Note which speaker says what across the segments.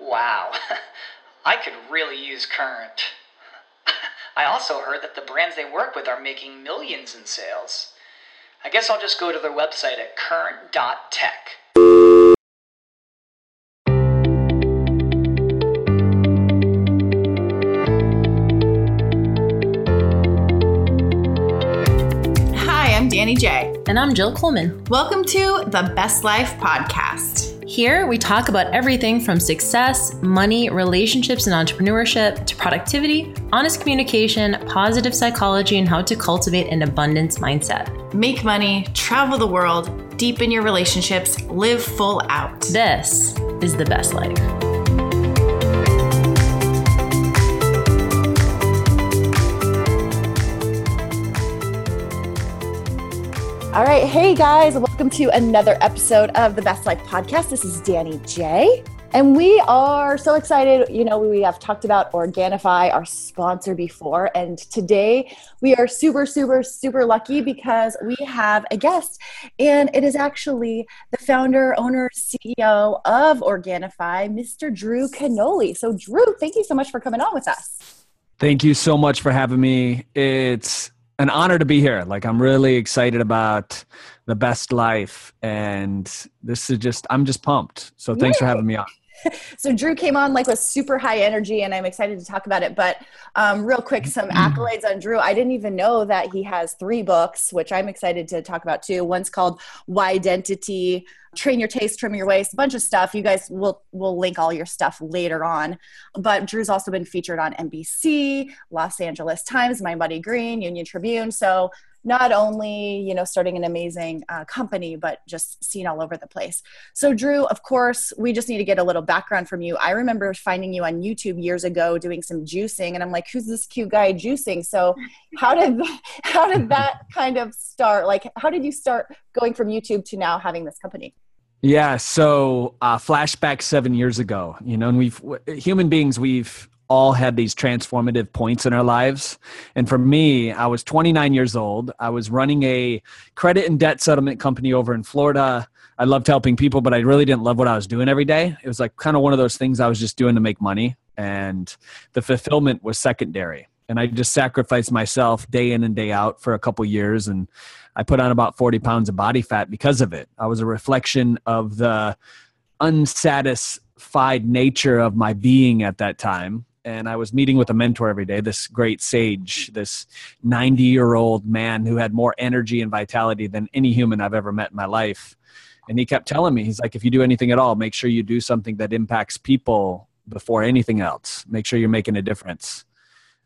Speaker 1: Wow, I could really use Current. I also heard that the brands they work with are making millions in sales. I guess I'll just go to their website at current.tech.
Speaker 2: Hi, I'm Danny J.
Speaker 3: And I'm Jill Coleman.
Speaker 2: Welcome to the Best Life Podcast.
Speaker 3: Here, we talk about everything from success, money, relationships, and entrepreneurship to productivity, honest communication, positive psychology, and how to cultivate an abundance mindset.
Speaker 2: Make money, travel the world, deepen your relationships, live full out.
Speaker 3: This is the best life.
Speaker 2: All right. Hey, guys. Welcome to another episode of the Best Life Podcast. This is Danny J. And we are so excited. You know, we have talked about Organifi, our sponsor, before. And today we are super, super, super lucky because we have a guest. And it is actually the founder, owner, CEO of Organifi, Mr. Drew Canole. So, Drew, thank you so much for coming on with us.
Speaker 4: Thank you so much for having me. It's an honor to be here. Like I'm really excited about the best life, and this is just I'm just pumped. So thanks Yay. for having me on.
Speaker 2: so Drew came on like with super high energy, and I'm excited to talk about it. But um, real quick, some accolades on Drew. I didn't even know that he has three books, which I'm excited to talk about too. One's called Whydentity, Train Your Taste, Trim Your Waist, a bunch of stuff. You guys will will link all your stuff later on. But Drew's also been featured on NBC, Los Angeles Times, MindBodyGreen, Union Tribune. So not only you know starting an amazing uh, company but just seen all over the place. So drew of course we just need to get a little background from you. I remember finding you on youtube years ago doing some juicing and i'm like who's this cute guy juicing? So how did how did that kind of start? Like how did you start going from youtube to now having this company?
Speaker 4: Yeah so uh, flashback seven years ago you know and we've human beings we've all had these transformative points in our lives. And for me, I was 29 years old. I was running a credit and debt settlement company over in Florida. I loved helping people, but I really didn't love what I was doing every day. It was like kind of one of those things I was just doing to make money. And the fulfillment was secondary. And I just sacrificed myself day in and day out for a couple years. And I put on about 40 pounds of body fat because of it. I was a reflection of the unsatisfied nature of my being at that time and I was meeting with a mentor every day, this great sage, this 90 year old man who had more energy and vitality than any human I've ever met in my life. And he kept telling me, he's like, if you do anything at all, make sure you do something that impacts people before anything else. Make sure you're making a difference.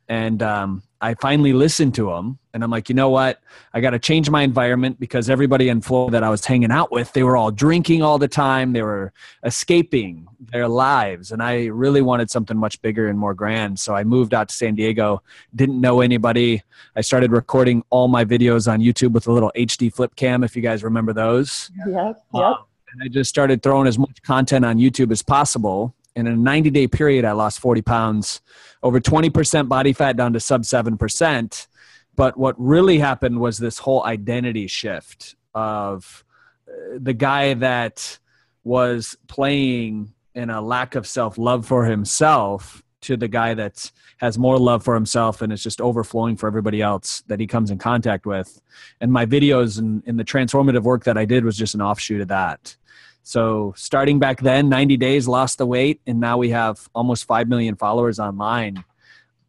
Speaker 4: And um, I finally listened to him and I'm like, you know what? I got to change my environment because everybody in Florida that I was hanging out with, they were all drinking all the time. They were escaping their lives. And I really wanted something much bigger and more grand. So I moved out to San Diego, didn't know anybody. I started recording all my videos on YouTube with a little HD flip cam, if you guys remember those.
Speaker 2: Yep. Yep. Um,
Speaker 4: and I just started throwing as much content on YouTube as possible in a 90 day period, I lost 40 pounds, over 20% body fat down to sub 7%. But what really happened was this whole identity shift of uh, the guy that was playing in a lack of self love for himself to the guy that has more love for himself and is just overflowing for everybody else that he comes in contact with. And my videos and, and the transformative work that I did was just an offshoot of that. So starting back then, 90 days, lost the weight, and now we have almost 5 million followers online.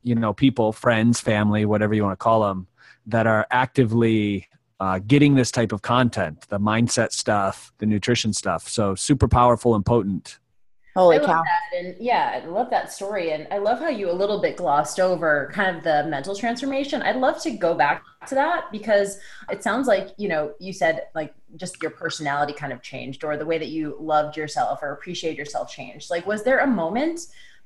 Speaker 4: You know, people, friends, family, whatever you want to call them, that are actively uh, getting this type of content, the mindset stuff, the nutrition stuff. So super powerful and potent.
Speaker 2: Holy cow.
Speaker 3: And yeah, I love that story. And I love how you a little bit glossed over kind of the mental transformation. I'd love to go back to that because it sounds like, you know, you said like just your personality kind of changed or the way that you loved yourself or appreciate yourself changed. Like, was there a moment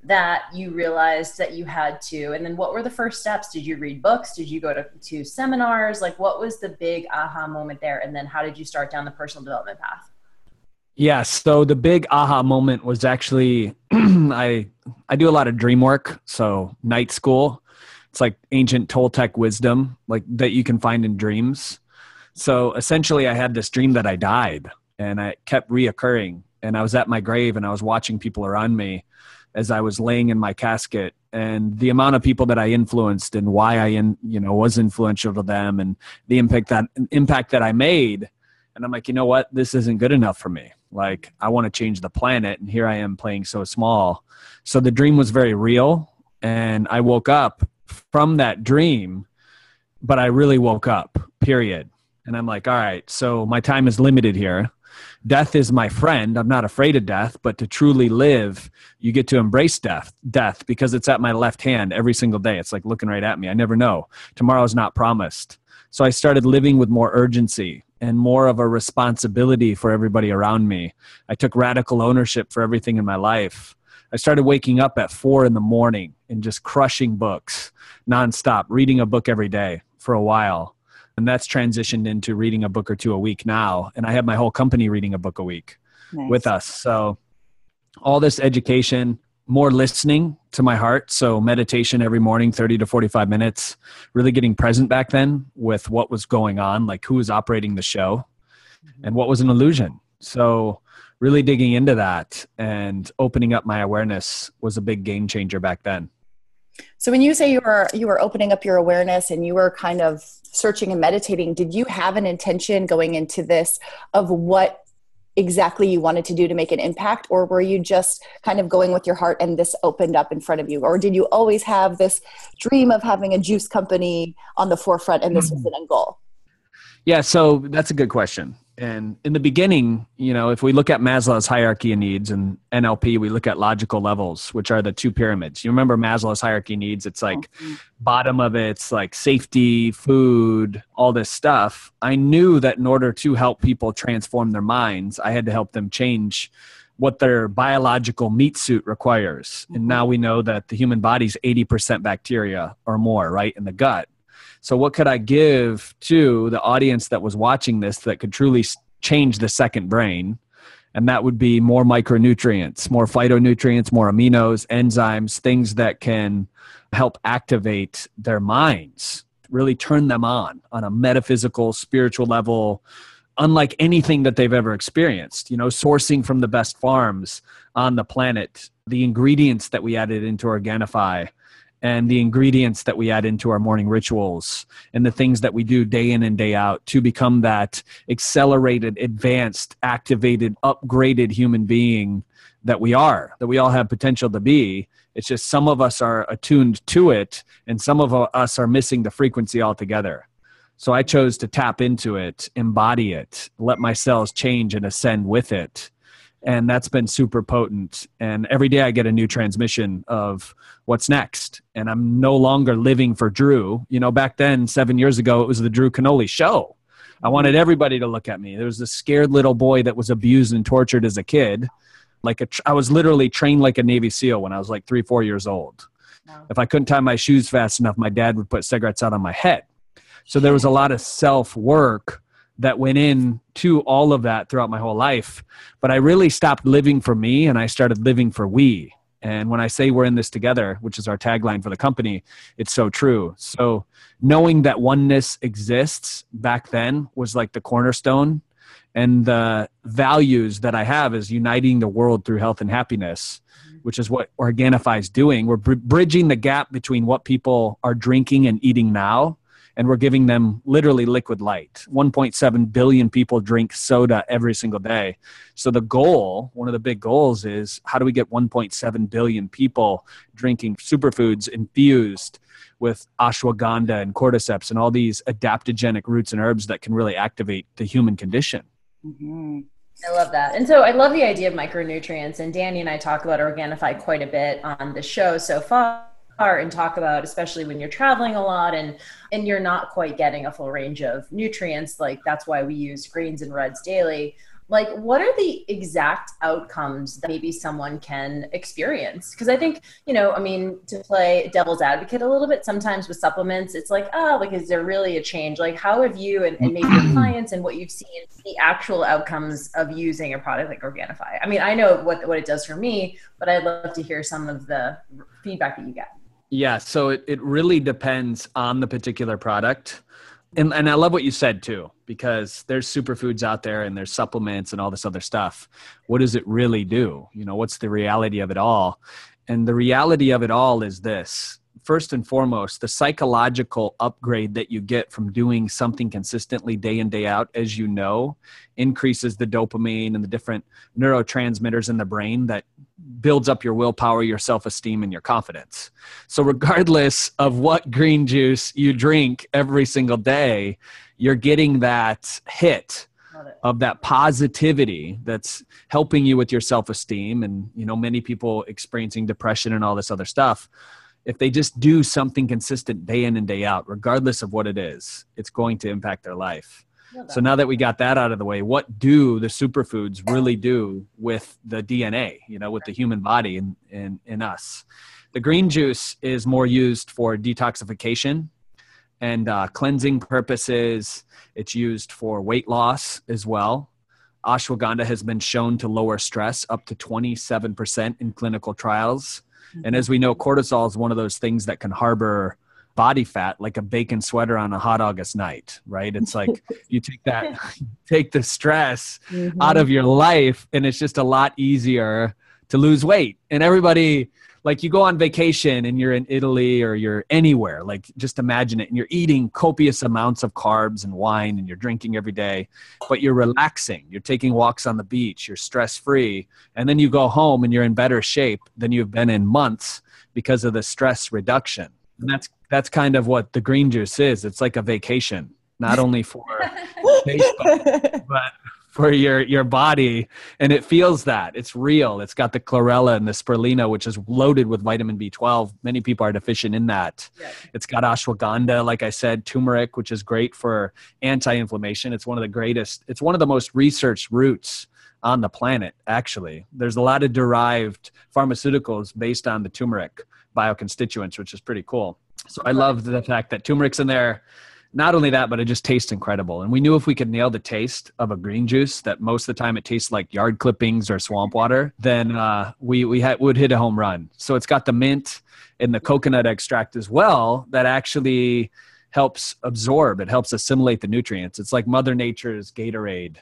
Speaker 3: that you realized that you had to? And then what were the first steps? Did you read books? Did you go to, to seminars? Like, what was the big aha moment there? And then how did you start down the personal development path?
Speaker 4: Yeah. So the big aha moment was actually I I do a lot of dream work. So night school. It's like ancient Toltec wisdom, like that you can find in dreams. So essentially I had this dream that I died and I kept reoccurring. And I was at my grave and I was watching people around me as I was laying in my casket and the amount of people that I influenced and why I in, you know was influential to them and the impact that impact that I made and I'm like, you know what? This isn't good enough for me. Like, I want to change the planet. And here I am playing so small. So the dream was very real. And I woke up from that dream, but I really woke up, period. And I'm like, all right, so my time is limited here. Death is my friend. I'm not afraid of death, but to truly live, you get to embrace death, death because it's at my left hand every single day. It's like looking right at me. I never know. Tomorrow's not promised. So I started living with more urgency and more of a responsibility for everybody around me. I took radical ownership for everything in my life. I started waking up at four in the morning and just crushing books nonstop, reading a book every day for a while. And that's transitioned into reading a book or two a week now. And I have my whole company reading a book a week
Speaker 2: Nice.
Speaker 4: with us. So all this education, more listening to my heart. So meditation every morning, 30 to 45 minutes, really getting present back then with what was going on, like who was operating the show mm-hmm. and what was an illusion. So really digging into that and opening up my awareness was a big game changer back then.
Speaker 2: So when you say you were you were opening up your awareness and you were kind of searching and meditating, did you have an intention going into this of what exactly you wanted to do to make an impact or were you just kind of going with your heart and this opened up in front of you or did you always have this dream of having a juice company on the forefront and this hmm. was an end goal?
Speaker 4: Yeah, so that's a good question. And in the beginning, you know, if we look at Maslow's hierarchy of needs and NLP, we look at logical levels, which are the two pyramids. You remember Maslow's hierarchy of needs? It's like mm-hmm. bottom of it's like safety, food, all this stuff. I knew that in order to help people transform their minds, I had to help them change what their biological meat suit requires. And mm-hmm. now we know that the human body's 80% bacteria or more, right, in the gut. So, what could I give to the audience that was watching this that could truly change the second brain? And that would be more micronutrients, more phytonutrients, more aminos, enzymes, things that can help activate their minds, really turn them on on a metaphysical, spiritual level, unlike anything that they've ever experienced. You know, sourcing from the best farms on the planet, the ingredients that we added into Organifi and the ingredients that we add into our morning rituals and the things that we do day in and day out to become that accelerated, advanced, activated, upgraded human being that we are, that we all have potential to be. It's just some of us are attuned to it and some of us are missing the frequency altogether. So I chose to tap into it, embody it, let my cells change and ascend with it and that's been super potent. And every day i get a new transmission of what's next. And i'm no longer living for drew. You know back then seven years ago it was the drew Canole show. I wanted everybody to look at me. There was this scared little boy that was abused and tortured as a kid. Like a tr- I was literally trained like a navy seal when i was like three four years old.
Speaker 3: Wow.
Speaker 4: if i couldn't tie my shoes fast enough my dad would put cigarettes out on my head. So there was a lot of self work that went in to all of that throughout my whole life. But I really stopped living for me and I started living for we. And when I say we're in this together, which is our tagline for the company, it's so true. So knowing that oneness exists back then was like the cornerstone. And the values that I have is uniting the world through health and happiness, mm-hmm. which is what Organifi is doing. We're br- bridging the gap between what people are drinking and eating now and we're giving them literally liquid light. 1.7 billion people drink soda every single day. So the goal, one of the big goals is how do we get 1.7 billion people drinking superfoods infused with ashwagandha and cordyceps and all these adaptogenic roots and herbs that can really activate the human condition.
Speaker 2: Mm-hmm.
Speaker 3: I love that. And so I love the idea of micronutrients. And Danny and I talk about Organifi quite a bit on the show so far and talk about especially when you're traveling a lot and and you're not quite getting a full range of nutrients like that's why we use greens and reds daily. Like what are the exact outcomes that maybe someone can experience? Because i think you know i mean to play devil's advocate a little bit sometimes with supplements it's like oh like is there really a change? Like how have you and, and maybe your clients and what you've seen the actual outcomes of using a product like organifi? I mean i know what what it does for me but i'd love to hear some of the feedback that you get
Speaker 4: yeah so it, it really depends on the particular product and, and I love what you said too, because there's superfoods out there and there's supplements and all this other stuff. What does it really do? You know, what's the reality of it all? And the reality of it all is this first and foremost, the psychological upgrade that you get from doing something consistently day in, day out, as you know, increases the dopamine and the different neurotransmitters in the brain that builds up your willpower, your self esteem, and your confidence. So, regardless of what green juice you drink every single day, you're getting that hit of that positivity that's helping you with your self-esteem and you know many people experiencing depression and all this other stuff if they just do something consistent day in and day out, regardless of what it is, it's going to impact their life. So now that we got that out of the way, what do the superfoods really do with the DNA, you know, with the human body and in, in, in us? The green juice is more used for detoxification and uh, cleansing purposes. It's used for weight loss as well. Ashwagandha has been shown to lower stress up to 27% in clinical trials. And as we know, cortisol is one of those things that can harbor body fat like a bacon sweater on a hot August night, right? It's like you take that, take the stress mm-hmm. out of your life, and it's just a lot easier to lose weight. And everybody, like you go on vacation and you're in Italy or you're anywhere, like just imagine it, and you're eating copious amounts of carbs and wine and you're drinking every day, but you're relaxing, you're taking walks on the beach, you're stress free, and then you go home and you're in better shape than you've been in months because of the stress reduction. And that's that's kind of what the green juice is. It's like a vacation, not only for Facebook, but for your your body. And it feels that. It's real. It's got the chlorella and the spirulina which is loaded with vitamin b12 many people are deficient in that. It's got ashwagandha like i said turmeric which is great for anti-inflammation. It's one of the greatest it's one of the most researched roots on the planet actually. There's a lot of derived pharmaceuticals based on the turmeric bioconstituents which is pretty cool so i love the fact that turmeric's in there not only that, but it just tastes incredible. And we knew if we could nail the taste of a green juice, that most of the time it tastes like yard clippings or swamp water, then uh, we we had, would hit a home run. So it's got the mint and the coconut extract as well that actually helps absorb. It helps assimilate the nutrients. It's like Mother Nature's Gatorade.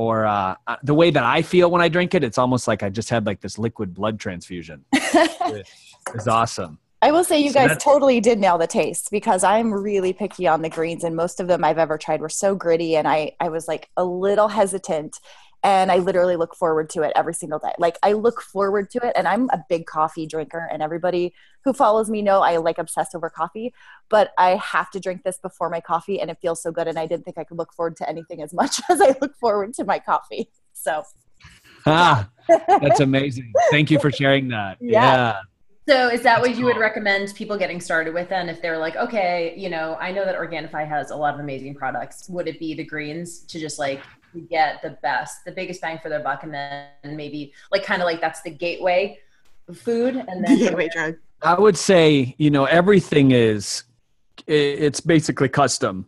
Speaker 4: Or uh, uh the way that I feel when I drink it, it's almost like I just had like this liquid blood transfusion. it's awesome.
Speaker 2: I will say you so guys totally did nail the taste because I'm really picky on the greens and most of them I've ever tried were so gritty and I I was like a little hesitant and I literally look forward to it every single day. Like I look forward to it and I'm a big coffee drinker and everybody who follows me know I like obsess over coffee, but I have to drink this before my coffee and it feels so good and I didn't think I could look forward to anything as much as I look forward to my coffee. So
Speaker 4: Ah, that's amazing. Thank you for sharing that. yeah. yeah.
Speaker 3: So is that That's what you cool. would recommend people getting started with then if they're like, okay, you know, I know that Organifi has a lot of amazing products. Would it be the greens to just like get the best, the biggest bang for their buck and then maybe like kind of like that's the gateway food and then gateway
Speaker 4: drug? I would say, you know, everything is it's basically custom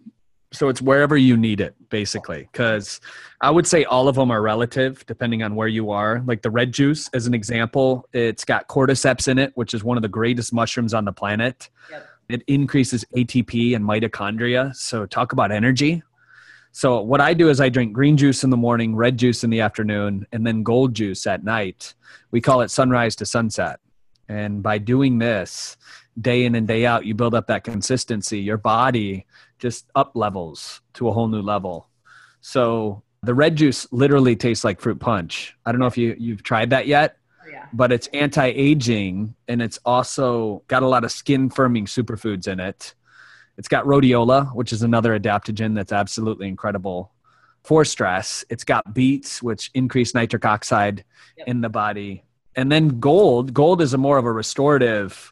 Speaker 4: so it's wherever you need it basically because i would say all of them are relative depending on where you are. Like the red juice as an example it's got cordyceps in it which is one of the greatest mushrooms on the planet. Yep. it increases atp and mitochondria so talk about energy. So what i do is i drink green juice in the morning red juice in the afternoon and then gold juice at night. We call it sunrise to sunset. And by doing this day in and day out you build up that consistency your body just up levels to a whole new level. So the red juice literally tastes like fruit punch. I don't know if you you've tried that yet. Oh, yeah. But it's anti-aging and it's also got a lot of skin firming superfoods in it. It's got rhodiola, which is another adaptogen that's absolutely incredible. for stress. It's got beets, which increase nitric oxide
Speaker 3: Yep.
Speaker 4: in the body. And then gold. Gold is a more of a restorative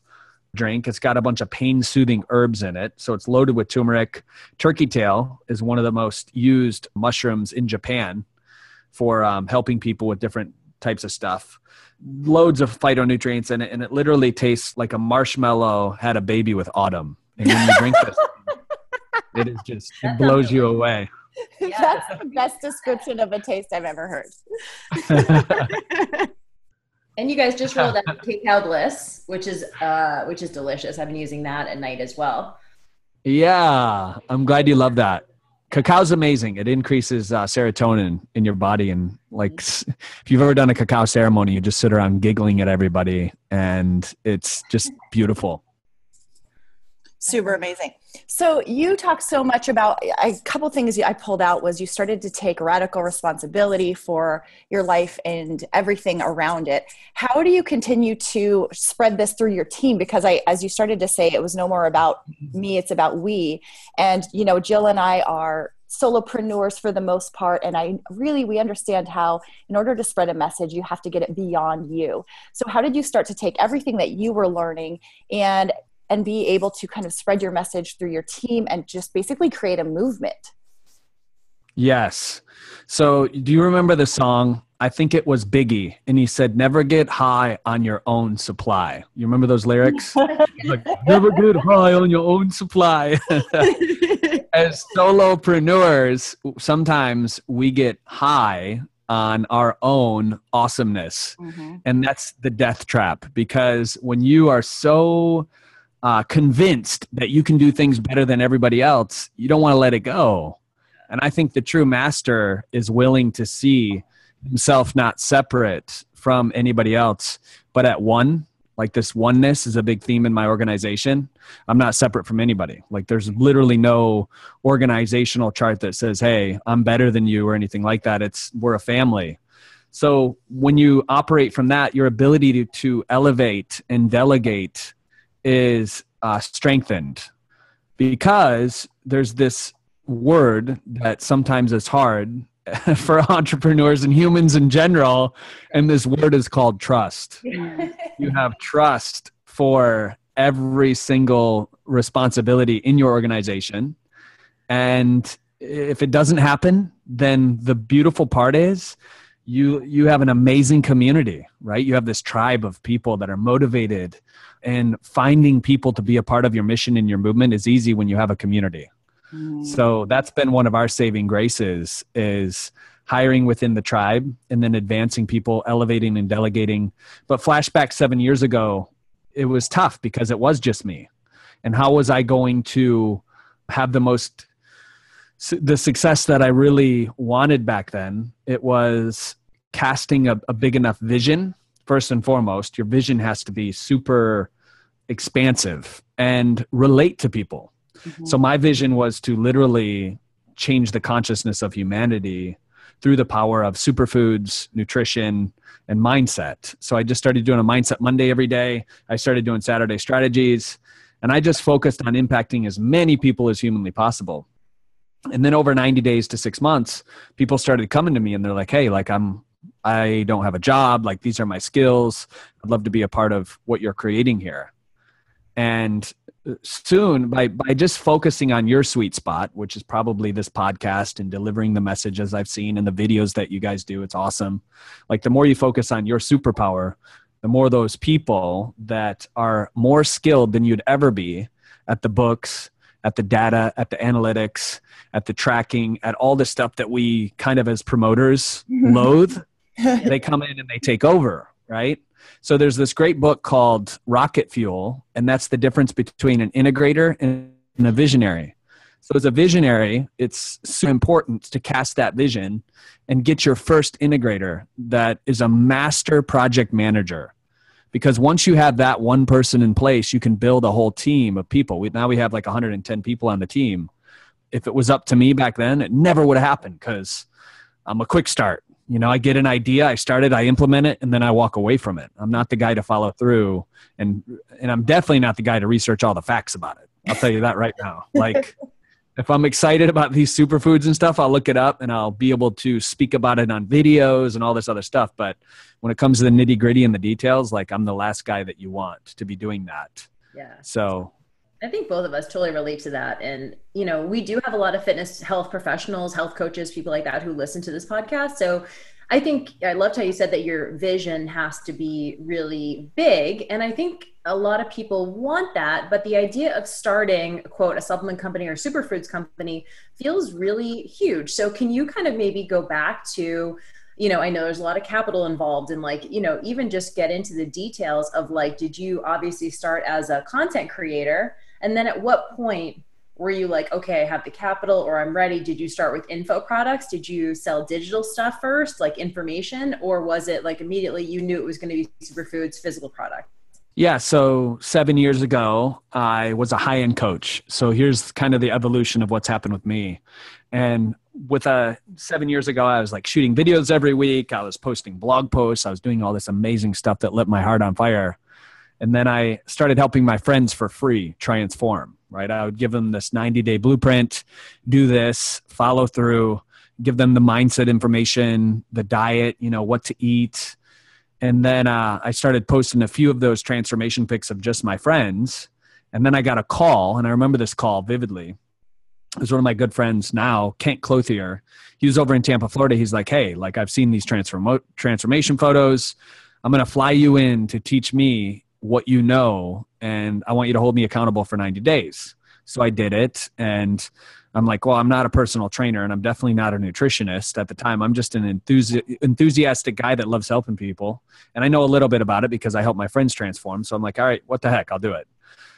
Speaker 4: drink. It's got a bunch of pain soothing herbs in it. So it's loaded with turmeric. Turkey tail is one of the most used mushrooms in Japan for um, helping people with different types of stuff. Loads of phytonutrients in it, and it literally tastes like a marshmallow had a baby with autumn. And when you drink this, it is just, it blows you away.
Speaker 2: That's the best description of a taste I've ever heard.
Speaker 3: And you guys just rolled out Cacao Bliss, which is uh, which is delicious. I've been using that at night as well.
Speaker 4: Yeah, I'm glad you love that. Cacao's amazing. It increases uh, serotonin in your body, and like if you've ever done a cacao ceremony, you just sit around giggling at everybody, and it's just beautiful.
Speaker 2: Super uh-huh. amazing. So you talk so much about a couple things I pulled out was you started to take radical responsibility for your life and everything around it. How do you continue to spread this through your team? Because I, as you started to say, it was no more about me; it's about we. And you know, Jill and I are solopreneurs for the most part and i really we understand how in order to spread a message you have to get it beyond you so how did you start to take everything that you were learning and and be able to kind of spread your message through your team and just basically create a movement.
Speaker 4: Yes. So, do you remember the song? I think it was Biggie, and he said, "Never get high on your own supply." You remember those lyrics? like, "Never get high on your own supply." As solopreneurs, sometimes we get high on our own awesomeness, mm-hmm. and that's the death trap. Because when you are so uh, convinced that you can do things better than everybody else, you don't want to let it go. And I think the true master is willing to see himself not separate from anybody else, but at one. Like this oneness is a big theme in my organization. I'm not separate from anybody. Like there's literally no organizational chart that says, "Hey, I'm better than you" or anything like that. It's we're a family. So when you operate from that, your ability to, to elevate and delegate is uh, strengthened because there's this word that sometimes is hard for entrepreneurs and humans in general and this word is called trust. You have trust for every single responsibility in your organization and if it doesn't happen then the beautiful part is you you have an amazing community right? You have this tribe of people that are motivated and finding people to be a part of your mission and your movement is easy when you have a community. Mm. So that's been one of our saving graces is hiring within the tribe and then advancing people elevating and delegating. But flashback 7 years ago it was tough because it was just me. And how was i going to have the most the success that i really wanted back then? It was casting a, a big enough vision first and foremost your vision has to be super expansive and relate to people mm-hmm. so my vision was to literally change the consciousness of humanity through the power of superfoods, nutrition, and mindset. So I just started doing a mindset Monday every day. I started doing Saturday strategies, and I just focused on impacting as many people as humanly possible. And then over 90 days to 6 months, people started coming to me and they're like, "Hey, like I'm I don't have a job, like these are my skills. I'd love to be a part of what you're creating here." And uh, soon by by just focusing on your sweet spot which is probably this podcast and delivering the message as i've seen in the videos that you guys do it's awesome like the more you focus on your superpower the more those people that are more skilled than you'd ever be at the books at the data at the analytics at the tracking at all the stuff that we kind of as promoters mm-hmm. loathe they come in and they take over right so there's this great book called Rocket Fuel, and that's the difference between an integrator and a visionary. So as a visionary, it's so important to cast that vision and get your first integrator that is a master project manager. Because once you have that one person in place, you can build a whole team of people. We, now we have like 110 people on the team. If it was up to me back then, it never would have happened because I'm a quick start you know i get an idea i start it i implement it and then i walk away from it i'm not the guy to follow through and and i'm definitely not the guy to research all the facts about it i'll tell you that right now like if I'm excited about these superfoods and stuff, I'll look it up and I'll be able to speak about it on videos and all this other stuff. But when it comes to the nitty gritty and the details, like I'm the last guy that you want to be doing that.
Speaker 3: Yeah.
Speaker 4: So
Speaker 3: I think both of us totally relate to that. And, you know, we do have a lot of fitness health professionals, health coaches, people like that who listen to this podcast. So I think I loved how you said that your vision has to be really big. And I think a lot of people want that, but the idea of starting, quote, a supplement company or superfoods company feels really huge. So can you kind of maybe go back to, you know, I know there's a lot of capital involved and like, you know, even just get into the details of like, did you obviously start as a content creator? And then at what point were you like okay i have the capital or i'm ready? Did you start with info products? Did you sell digital stuff first like information? Or was it like immediately you knew it was going to be superfoods physical product?
Speaker 4: Yeah so seven years ago i was a high-end coach. So here's kind of the evolution of what's happened with me. And with a uh, seven years ago i was like shooting videos every week. I was posting blog posts. I was doing all this amazing stuff that lit my heart on fire and then i started helping my friends for free transform right? I would give them this 90 day blueprint, do this, follow through, give them the mindset information, the diet, you know, what to eat. And then uh, I started posting a few of those transformation pics of just my friends. And then I got a call, and I remember this call vividly. It was one of my good friends now, Kent Clothier. He was over in Tampa, Florida. He's like, hey, like I've seen these transform- transformation photos. I'm going to fly you in to teach me what you know and I want you to hold me accountable for 90 days. So I did it and I'm like, well, I'm not a personal trainer and I'm definitely not a nutritionist at the time. I'm just an enthusi- enthusiastic guy that loves helping people. And I know a little bit about it because I help my friends transform. So I'm like, all right, what the heck? I'll do it.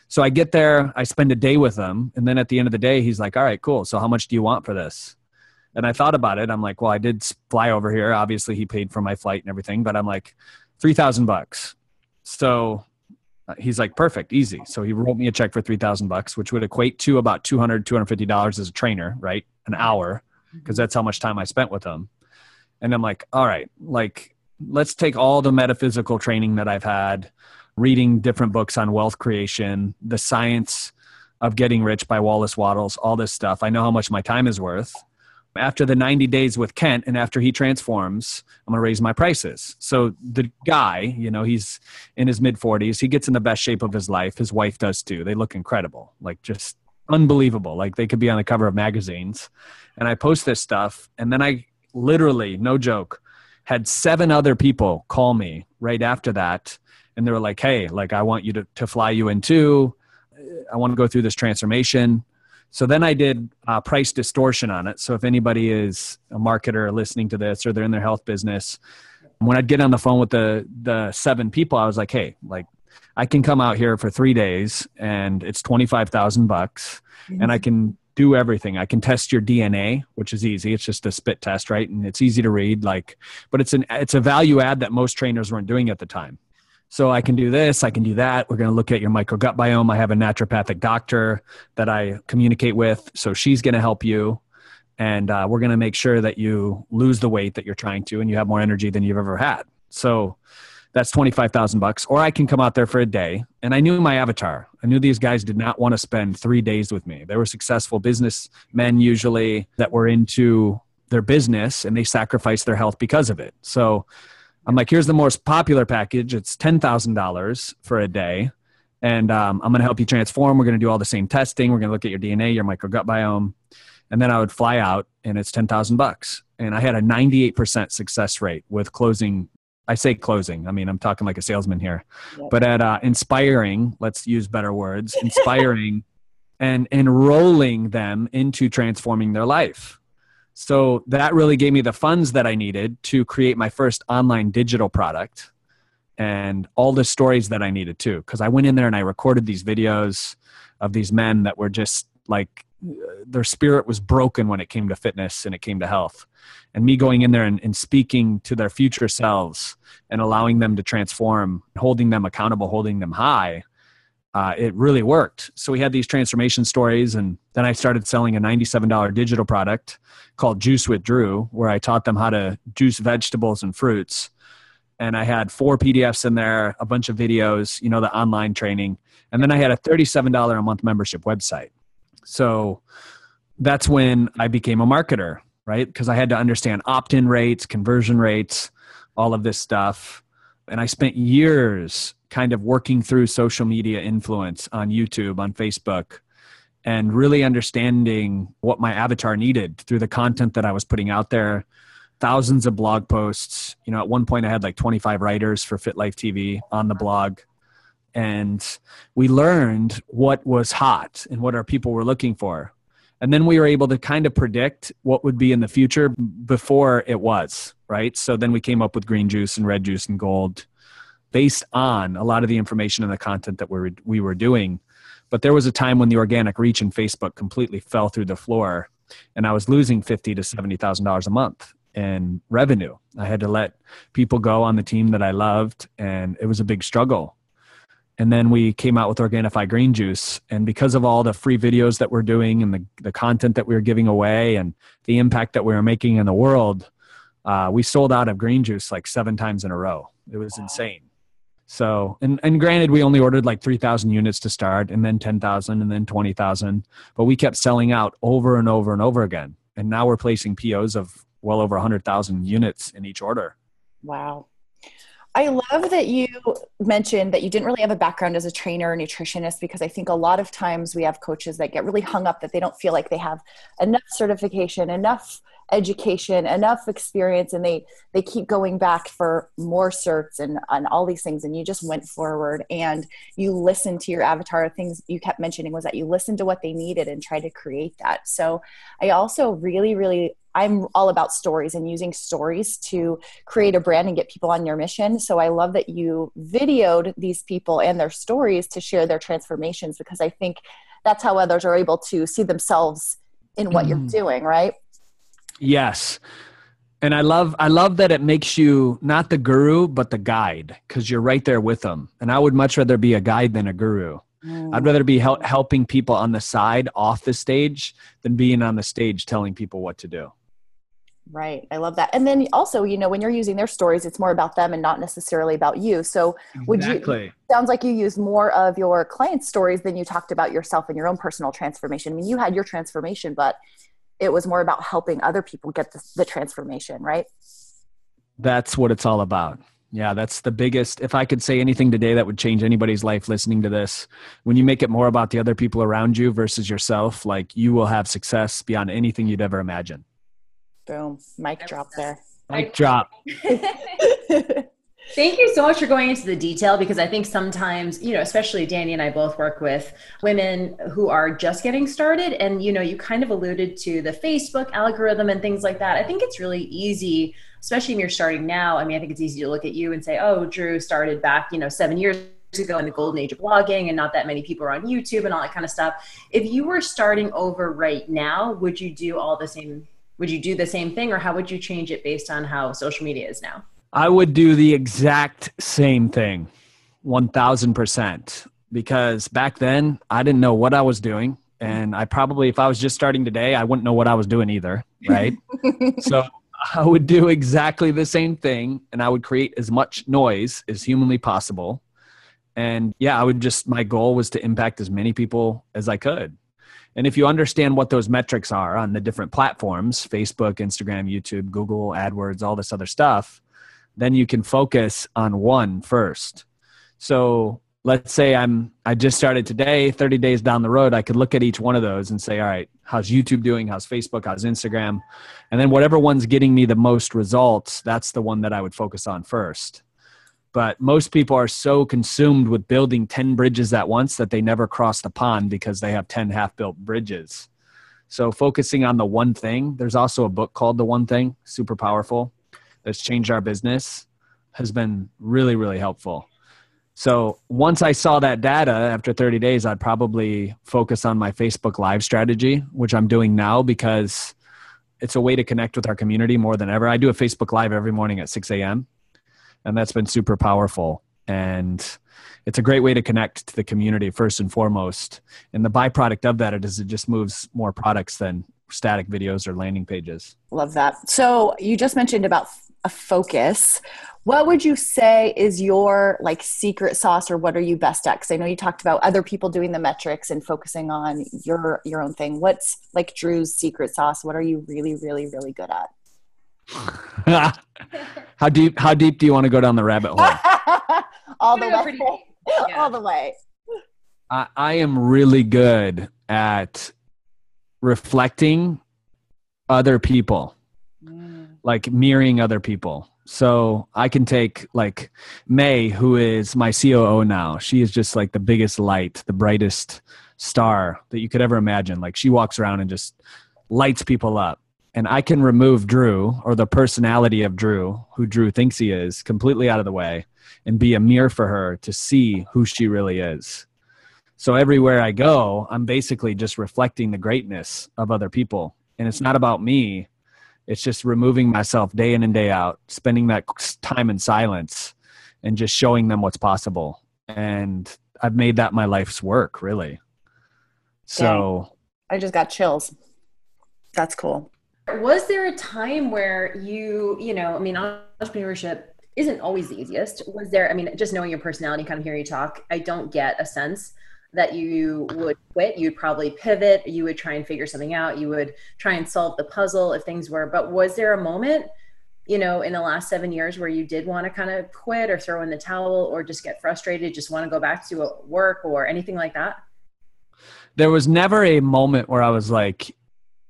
Speaker 4: So I get there, I spend a day with him. And then at the end of the day, he's like, all right, cool. So how much do you want for this? And I thought about it. I'm like, well, I did fly over here. Obviously, he paid for my flight and everything, but I'm like, 3000 bucks. So Uh, he's like perfect easy. So he wrote me a check for 3000 bucks which would equate to about 200 250 dollars as a trainer right? An mm-hmm. hour because that's how much time i spent with him. And i'm like all right like let's take all the metaphysical training that i've had reading different books on wealth creation the science of getting rich by wallace Wattles all this stuff. I know how much my time is worth after the 90 days with Kent and after he transforms, I'm going to raise my prices. So the guy, you know, he's in his mid 40s. He gets in the best shape of his life. His wife does too. They look incredible, like just unbelievable. Like they could be on the cover of magazines. And I post this stuff. And then I literally, no joke, had seven other people call me right after that. And they were like, hey, like I want you to, to fly you in too. I want to go through this transformation so then I did uh, price distortion on it. So if anybody is a marketer listening to this or they're in their health business, when I'd get on the phone with the the seven people, I was like, hey, like I can come out here for three days and it's twenty five thousand bucks, and I can do everything. I can test your DNA, which is easy. It's just a spit test, right? And it's easy to read. Like, but it's an it's a value add that most trainers weren't doing at the time. So I can do this, I can do that. We're going to look at your microgut biome. I have a naturopathic doctor that I communicate with, so she's going to help you. And uh, we're going to make sure that you lose the weight that you're trying to, and you have more energy than you've ever had. So that's twenty five thousand bucks. Or I can come out there for a day. And I knew my avatar. I knew these guys did not want to spend three days with me. They were successful businessmen usually that were into their business, and they sacrificed their health because of it. So I'm like, here's the most popular package. It's ten thousand dollars for a day, and um, I'm going to help you transform. We're going to do all the same testing. We're going to look at your DNA, your microgut biome, and then I would fly out, and it's ten thousand bucks. And I had a 98% success rate with closing. I say closing. I mean, I'm talking like a salesman here, yep. but at uh, inspiring. Let's use better words. Inspiring. and enrolling them into transforming their life. So that really gave me the funds that I needed to create my first online digital product and all the stories that I needed too. Because I went in there and I recorded these videos of these men that were just like their spirit was broken when it came to fitness and it came to health. And me going in there and, and speaking to their future selves and allowing them to transform, holding them accountable, holding them high uh, it really worked. So we had these transformation stories, and then I started selling a $97 digital product called Juice with Drew, where I taught them how to juice vegetables and fruits. And I had four PDFs in there, a bunch of videos, you know, the online training. And then I had a $37 a month membership website. So that's when I became a marketer, right? Because I had to understand opt in rates, conversion rates, all of this stuff. And I spent years kind of working through social media influence on YouTube, on Facebook, and really understanding what my avatar needed through the content that I was putting out there. Thousands of blog posts. You know, at one point I had like 25 writers for Fit Life TV on the blog. And we learned what was hot and what our people were looking for. And then we were able to kind of predict what would be in the future before it was, right? So then we came up with green juice and red juice and gold based on a lot of the information and the content that we were, we were doing. But there was a time when the organic reach in Facebook completely fell through the floor and I was losing fifty to seventy thousand dollars a month in revenue. I had to let people go on the team that I loved, and it was a big struggle. And then we came out with Organifi Green Juice, and because of all the free videos that we're doing and the the content that we were giving away and the impact that we were making in the world, uh, we sold out of green juice like seven times in a row. It was wow. insane. So, and, and granted, we only ordered like 3,000 units to start and then 10,000 and then 20,000, but we kept selling out over and over and over again. And now we're placing POs of well over 100,000 units in each order.
Speaker 2: Wow. I love that you mentioned that you didn't really have a background as a trainer or nutritionist because I think a lot of times we have coaches that get really hung up that they don't feel like they have enough certification, enough education enough experience and they they keep going back for more certs and, and all these things and you just went forward and you listened to your avatar. Things you kept mentioning was that you listened to what they needed and tried to create that. So i also really really i'm all about stories and using stories to create a brand and get people on your mission. So i love that you videoed these people and their stories to share their transformations because i think that's how others are able to see themselves in what mm. you're doing right
Speaker 4: Yes. And I love I love that it makes you not the guru but the guide because you're right there with them. And I would much rather be a guide than a guru. Mm. I'd rather be hel- helping people on the side off the stage than being on the stage telling people what to do.
Speaker 2: Right. I love that. And then also, you know, when you're using their stories, it's more about them and not necessarily about you. So would exactly. you sounds like you use more of your clients' stories than you talked about yourself and your own personal transformation. I mean, you had your transformation, but it was more about helping other people get the, the transformation right?
Speaker 4: That's what it's all about. Yeah that's the biggest if i could say anything today that would change anybody's life listening to this when you make it more about the other people around you versus yourself like you will have success beyond anything you'd ever imagine.
Speaker 2: Boom. Mic drop there.
Speaker 4: Mic drop
Speaker 3: Thank you so much for going into the detail because I think sometimes, you know, especially Danny and I both work with women who are just getting started. And, you know, you kind of alluded to the Facebook algorithm and things like that. I think it's really easy, especially when you're starting now. I mean, I think it's easy to look at you and say, oh, Drew started back, you know, seven years ago in the golden age of blogging and not that many people are on YouTube and all that kind of stuff. If you were starting over right now, would you do all the same? Would you do the same thing or how would you change it based on how social media is now?
Speaker 4: I would do the exact same thing, 1000%. Because back then, I didn't know what I was doing. And I probably, if I was just starting today, I wouldn't know what I was doing either. Right. so I would do exactly the same thing and I would create as much noise as humanly possible. And yeah, I would just, my goal was to impact as many people as I could. And if you understand what those metrics are on the different platforms Facebook, Instagram, YouTube, Google, AdWords, all this other stuff then you can focus on one first. So let's say I'm I just started today, 30 days down the road, I could look at each one of those and say, all right, how's YouTube doing? How's Facebook? How's Instagram? And then whatever one's getting me the most results, that's the one that I would focus on first. But most people are so consumed with building 10 bridges at once that they never cross the pond because they have 10 half built bridges. So focusing on the one thing, there's also a book called The One Thing, super powerful that's changed our business has been really, really helpful. So once I saw that data after 30 days, I'd probably focus on my Facebook Live strategy, which I'm doing now because it's a way to connect with our community more than ever. I do a Facebook Live every morning at 6 a.m., and that's been super powerful. And it's a great way to connect to the community first and foremost. And the byproduct of that is it just moves more products than static videos or landing pages.
Speaker 2: Love that. So you just mentioned about a focus. What would you say is your like secret sauce or what are you best at? Because I know you talked about other people doing the metrics and focusing on your your own thing. What's like Drew's secret sauce? What are you really, really, really good at?
Speaker 4: how deep how deep do you want to go down the rabbit hole?
Speaker 2: All the way. Yeah. All the way.
Speaker 4: I, I am really good at reflecting other people. Like mirroring other people. So I can take like May, who is my COO now. She is just like the biggest light, the brightest star that you could ever imagine. Like she walks around and just lights people up. And I can remove Drew or the personality of Drew, who Drew thinks he is, completely out of the way and be a mirror for her to see who she really is. So everywhere I go, I'm basically just reflecting the greatness of other people. And it's not about me. It's just removing myself day in and day out, spending that time in silence and just showing them what's possible. And I've made that my life's work, really. So
Speaker 2: Dang. I just got chills. That's cool.
Speaker 3: Was there a time where you, you know, I mean, entrepreneurship isn't always the easiest. Was there, I mean, just knowing your personality, kind of hearing you talk, I don't get a sense that you would quit you'd probably pivot you would try and figure something out you would try and solve the puzzle if things were but was there a moment you know in the last seven years where you did want to kind of quit or throw in the towel or just get frustrated just want to go back to work or anything like that?
Speaker 4: There was never a moment where i was like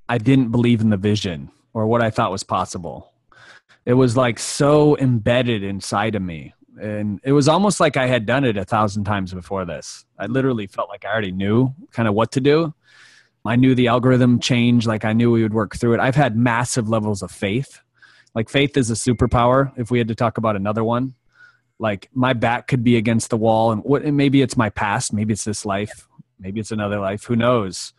Speaker 4: i didn't believe in the vision or what i thought was possible. It was like so embedded inside of me and it was almost like I had done it a thousand times before this. I literally felt like I already knew kind of what to do. I knew the algorithm change, like I knew we would work through it. I've had massive levels of faith. Like faith is a superpower. If we had to talk about another one, like my back could be against the wall, and what? And maybe it's my past, maybe it's this life, maybe it's another life. Who knows?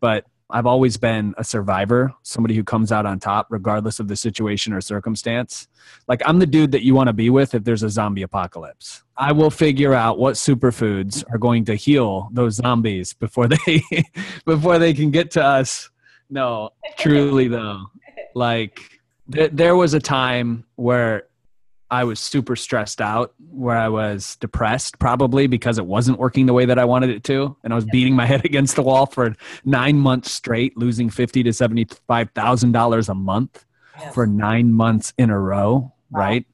Speaker 4: But I've always been a survivor, somebody who comes out on top regardless of the situation or circumstance. Like I'm the dude that you want to be with if there's a zombie apocalypse. I will figure out what superfoods are going to heal those zombies before they before they can get to us. No, truly though. Like th- there was a time where I was super stressed out, where I was depressed, probably because it wasn't working the way that I wanted it to, and I was beating my head against the wall for nine months straight, losing fifty to seventy-five thousand dollars a month for nine months in a row. Wow. Right.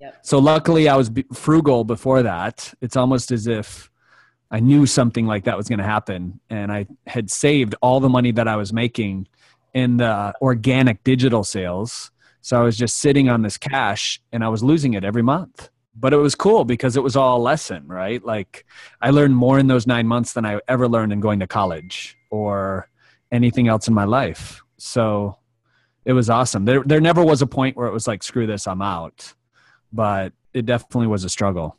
Speaker 4: Yep. So luckily, I was frugal before that. It's almost as if I knew something like that was going to happen, and I had saved all the money that I was making in the organic digital sales so I was just sitting on this cash and I was losing it every month. But it was cool because it was all a lesson, right? Like I learned more in those nine months than I ever learned in going to college or anything else in my life. So it was awesome. There, there never was a point where it was like, screw this, I'm out. But it definitely was a struggle.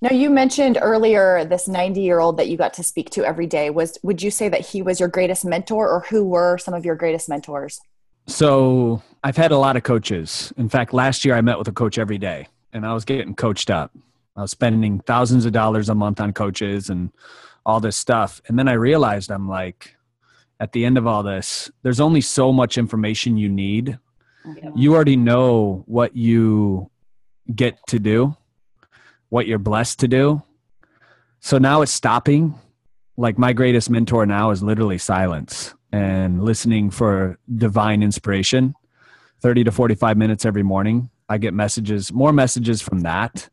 Speaker 2: Now you mentioned earlier this 90 year old that you got to speak to every day. Was would you say that he was your greatest mentor or who were some of your greatest mentors?
Speaker 4: So I've had a lot of coaches. In fact, last year I met with a coach every day and I was getting coached up. I was spending thousands of dollars a month on coaches and all this stuff. And then I realized I'm like, at the end of all this, there's only so much information you need. You already know what you get to do, what you're blessed to do. So now it's stopping. Like my greatest mentor now is literally silence and listening for divine inspiration. 30 to 45 minutes every morning i get messages more messages from that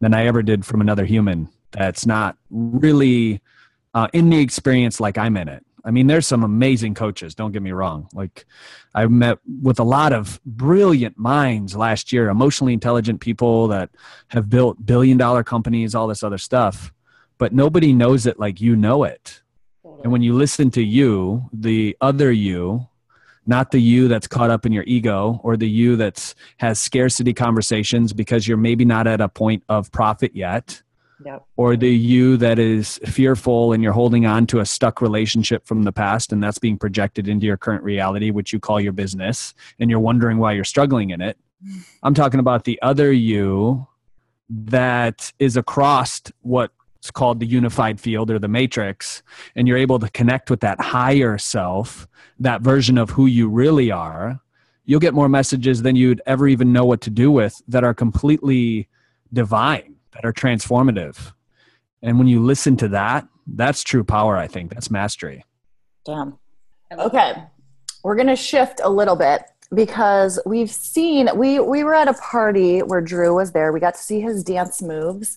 Speaker 4: than i ever did from another human that's not really uh, in the experience like i'm in it. I mean there's some amazing coaches don't get me wrong. Like i met with a lot of brilliant minds last year emotionally intelligent people that have built billion dollar companies all this other stuff but nobody knows it like you know it and when you listen to you, the other you, not the you that's caught up in your ego or the you that's has scarcity conversations because you're maybe not at a point of profit yet. Yep. Or the you that is fearful and you're holding on to a stuck relationship from the past and that's being projected into your current reality, which you call your business, and you're wondering why you're struggling in it. I'm talking about the other you that is across what it's called the unified field or the matrix and you're able to connect with that higher self that version of who you really are you'll get more messages than you'd ever even know what to do with that are completely divine that are transformative and when you listen to that that's true power i think that's mastery
Speaker 2: Damn. Okay. We're going to shift a little bit because we've seen we we were at a party where Drew was there. We got to see his dance moves.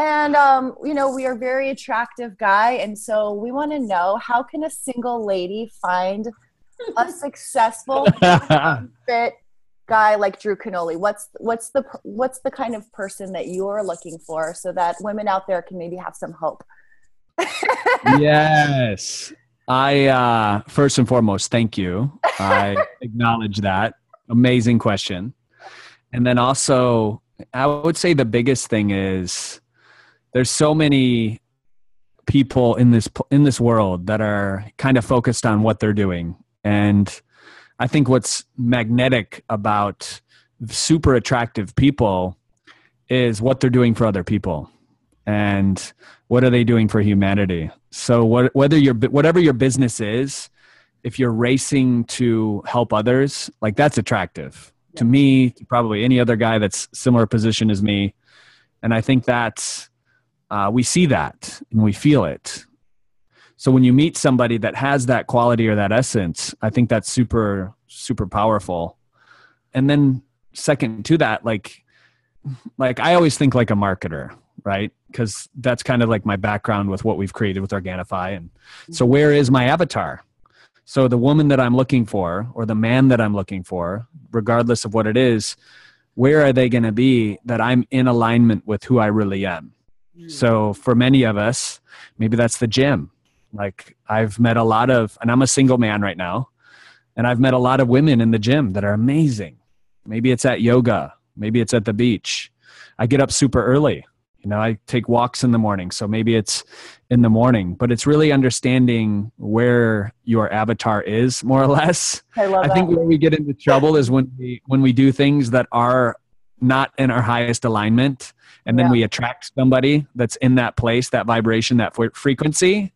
Speaker 2: And um, you know, we are very attractive guy and so we want to know how can a single lady find a successful fit guy like Drew Canole? What's what's the what's the kind of person that you're looking for so that women out there can maybe have some hope?
Speaker 4: yes I uh, first and foremost, thank you. I acknowledge that. Amazing question. And then also, I would say the biggest thing is there's so many people in this in this world that are kind of focused on what they're doing, and I think what's magnetic about super attractive people is what they're doing for other people and what are they doing for humanity. So what, whether your whatever your business is if you're racing to help others like that's attractive. Yeah. to me to probably any other guy that's similar position as me. And i think that uh, we see that and we feel it so when you meet somebody that has that quality or that essence i think that's super super powerful and then second to that like like i always think like a marketer right? Because that's kind of like my background with what we've created with Organifi. And so, where is my avatar? So, the woman that I'm looking for, or the man that I'm looking for, regardless of what it is, where are they going to be that I'm in alignment with who I really am? So, for many of us, maybe that's the gym. Like, I've met a lot of, and I'm a single man right now, and I've met a lot of women in the gym that are amazing. Maybe it's at yoga, maybe it's at the beach. I get up super early you know i take walks in the morning so maybe it's in the morning but it's really understanding where your avatar is more or less
Speaker 2: i, love
Speaker 4: I think where we get into trouble is when we when we do things that are not in our highest alignment and then yeah. we attract somebody that's in that place that vibration that frequency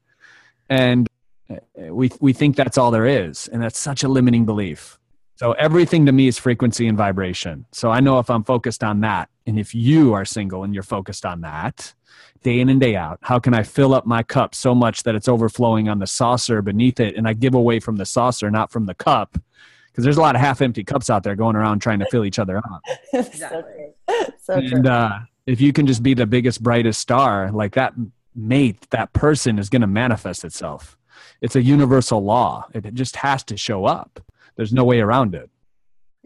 Speaker 4: and uh, we we think that's all there is and that's such a limiting belief so everything to me is frequency and vibration. So I know if I'm focused on that, and if you are single and you're focused on that, day in and day out, how can I fill up my cup so much that it's overflowing on the saucer beneath it, and I give away from the saucer, not from the cup? Because there's a lot of half-empty cups out there going around trying to fill each other up.
Speaker 2: exactly. So
Speaker 4: true. and uh, if you can just be the biggest, brightest star, like that mate, that person is going to manifest itself. It's a universal law. It just has to show up there's no way around it.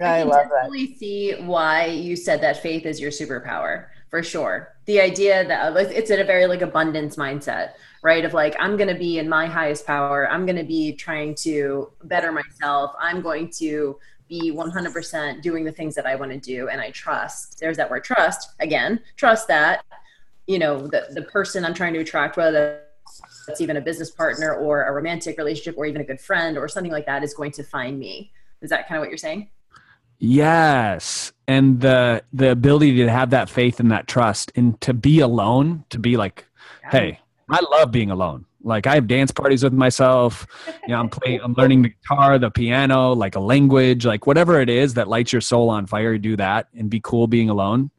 Speaker 3: I, I love definitely that. see why you said that faith is your superpower for sure. The idea that it's in a very like abundance mindset, right? Of like, I'm going to be in my highest power. I'm going to be trying to better myself. I'm going to be 100% doing the things that I want to do. And I trust, there's that word trust again, trust that, you know, the, the person I'm trying to attract, whether that's even a business partner or a romantic relationship or even a good friend or something like that is going to find me. Is that kind of what you're saying?
Speaker 4: Yes. And the the ability to have that faith and that trust and to be alone, to be like, yeah. hey, I love being alone. Like I have dance parties with myself. You know, I'm playing I'm learning the guitar, the piano, like a language, like whatever it is that lights your soul on fire, do that and be cool being alone.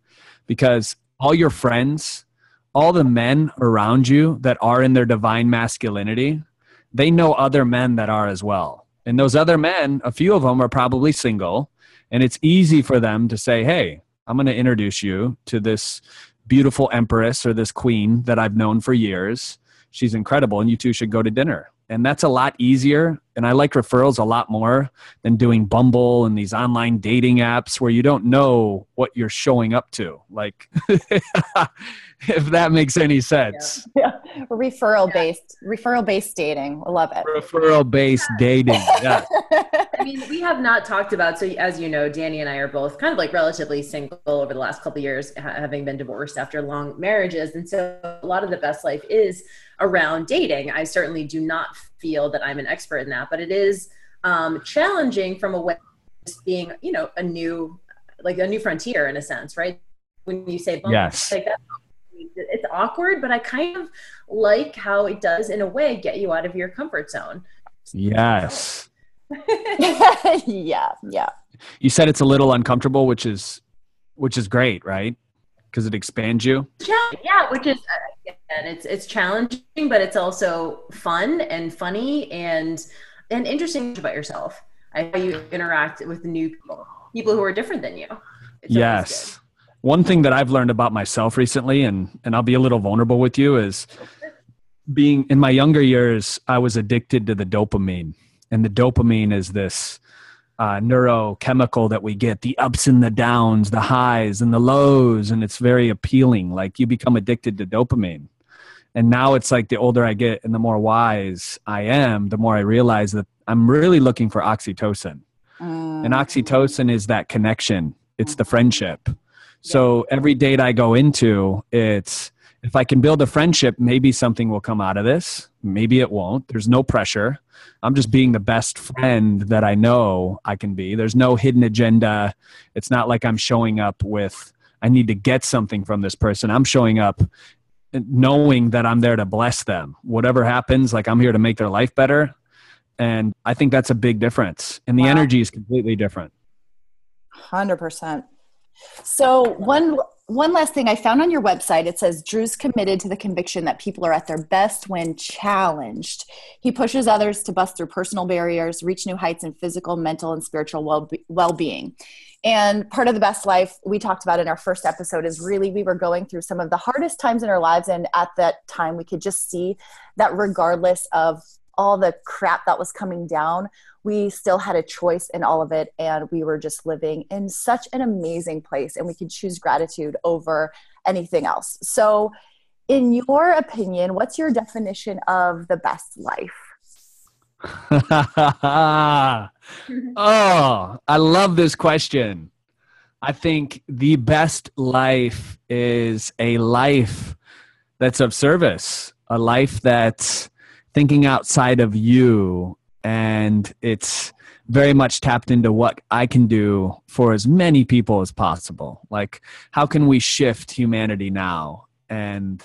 Speaker 4: Because all your friends all the men around you that are in their divine masculinity, they know other men that are as well. And those other men, a few of them are probably single, and it's easy for them to say, "Hey, I'm going to introduce you to this beautiful empress or this queen that I've known for years. She's incredible and you two should go to dinner." And that's a lot easier. And I like referrals a lot more than doing Bumble and these online dating apps where you don't know what you're showing up to. Like, if that makes any sense.
Speaker 2: Yeah. yeah. Referral based, referral based dating. I love it.
Speaker 4: Referral based dating. Yeah.
Speaker 3: I mean, we have not talked about, so as you know, Danny and I are both kind of like relatively single over the last couple years, having been divorced after long marriages. And so a lot of the best life is around dating. I certainly do not feel that I'm an expert in that, but it is um, challenging from a way just being, you know, a new, like a new frontier in a sense, right? When you say,
Speaker 4: yes.
Speaker 3: like that, it's awkward, but I kind of like how it does, in a way, get you out of your comfort zone.
Speaker 4: Yes.
Speaker 2: yeah, yeah.
Speaker 4: You said it's a little uncomfortable, which is which is great, right? Because it expands you.
Speaker 3: Yeah, which is uh, it's it's challenging, but it's also fun and funny and and interesting about yourself. How you interact with new people, people who are different than you.
Speaker 4: It's yes. One thing that I've learned about myself recently, and and I'll be a little vulnerable with you, is being in my younger years, I was addicted to the dopamine, and the dopamine is this uh, neurochemical that we get the ups and the downs, the highs and the lows, and it's very appealing. Like you become addicted to dopamine. And now it's like the older I get and the more wise I am, the more I realize that I'm really looking for oxytocin. And oh. oxytocin is that connection, it's the mm-hmm. friendship. So every date I go into, it's if I can build a friendship, maybe something will come out of this. Maybe it won't. There's no pressure. I'm just being the best friend that I know I can be. There's no hidden agenda. It's not like I'm showing up with, I need to get something from this person. I'm showing up knowing that I'm there to bless them. Whatever happens, like I'm here to make their life better. And I think that's a big difference. And the wow. energy is completely different.
Speaker 2: 100%. So, one one last thing I found on your website it says Drew's committed to the conviction that people are at their best when challenged. He pushes others to bust through personal barriers, reach new heights in physical, mental, and spiritual well being. And part of the best life we talked about in our first episode is really we were going through some of the hardest times in our lives. And at that time, we could just see that regardless of all the crap that was coming down, we still had a choice in all of it. And we were just living in such an amazing place. And we could choose gratitude over anything else. So, in your opinion, what's your definition of the best life?
Speaker 4: oh, I love this question. I think the best life is a life that's of service, a life that's thinking outside of you and it's very much tapped into what I can do for as many people as possible. Like, how can we shift humanity now? And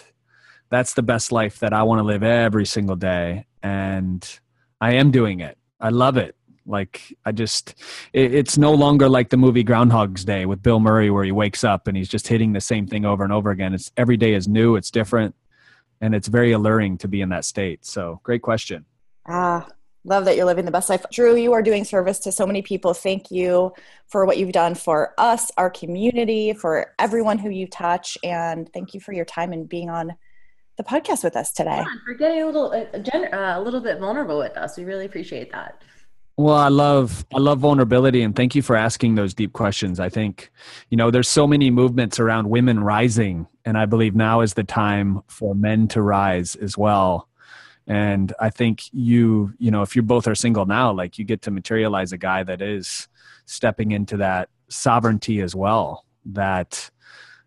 Speaker 4: that's the best life that I want to live every single day. And I am doing it. I love it. Like, I just, it, it's no longer like the movie Groundhog's Day with Bill Murray, where he wakes up and he's just hitting the same thing over and over again. It's every day is new, it's different and it's very alluring to be in that state. So, great question.
Speaker 2: Ah, love that you're living the best life. Drew, you are doing service to so many people. Thank you for what you've done for us, our community, for everyone who you touch, and thank you for your time and being on the podcast with us today. Yeah,
Speaker 3: for getting a little, uh, uh, a little bit vulnerable with us. We really appreciate that.
Speaker 4: Well, I love I love vulnerability and thank you for asking those deep questions. I think you know there's so many movements around women rising and I believe now is the time for men to rise as well. And I think you you know if you both are single now like you get to materialize a guy that is stepping into that sovereignty as well that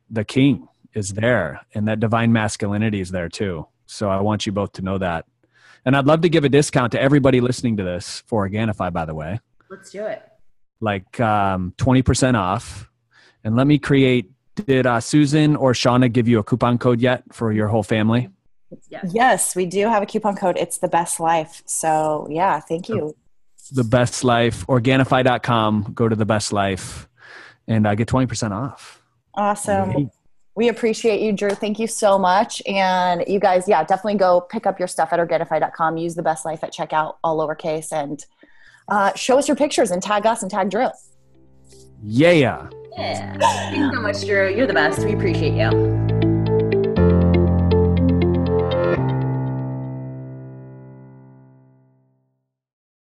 Speaker 4: the king is there and that divine masculinity is there too. So I want you both to know that and I'd love to give a discount to everybody listening to this for Organifi, by the way.
Speaker 3: Let's do it.
Speaker 4: Like um, 20% off. And let me create, did uh, Susan or Shauna give you a coupon code yet for your whole family?
Speaker 2: Yes. yes, we do have a coupon code. It's the best life. So yeah, thank you.
Speaker 4: The best life, Organifi.com, go to the best life and uh, get 20% off.
Speaker 2: Awesome. We appreciate you, Drew. Thank you so much. And you guys, yeah, definitely go pick up your stuff at Organifi.com. Use the best life at checkout, all lowercase, and uh, show us your pictures and tag us and tag Drew.
Speaker 4: Yeah.
Speaker 3: Yeah. Thank you so much, Drew. You're the best. We appreciate you.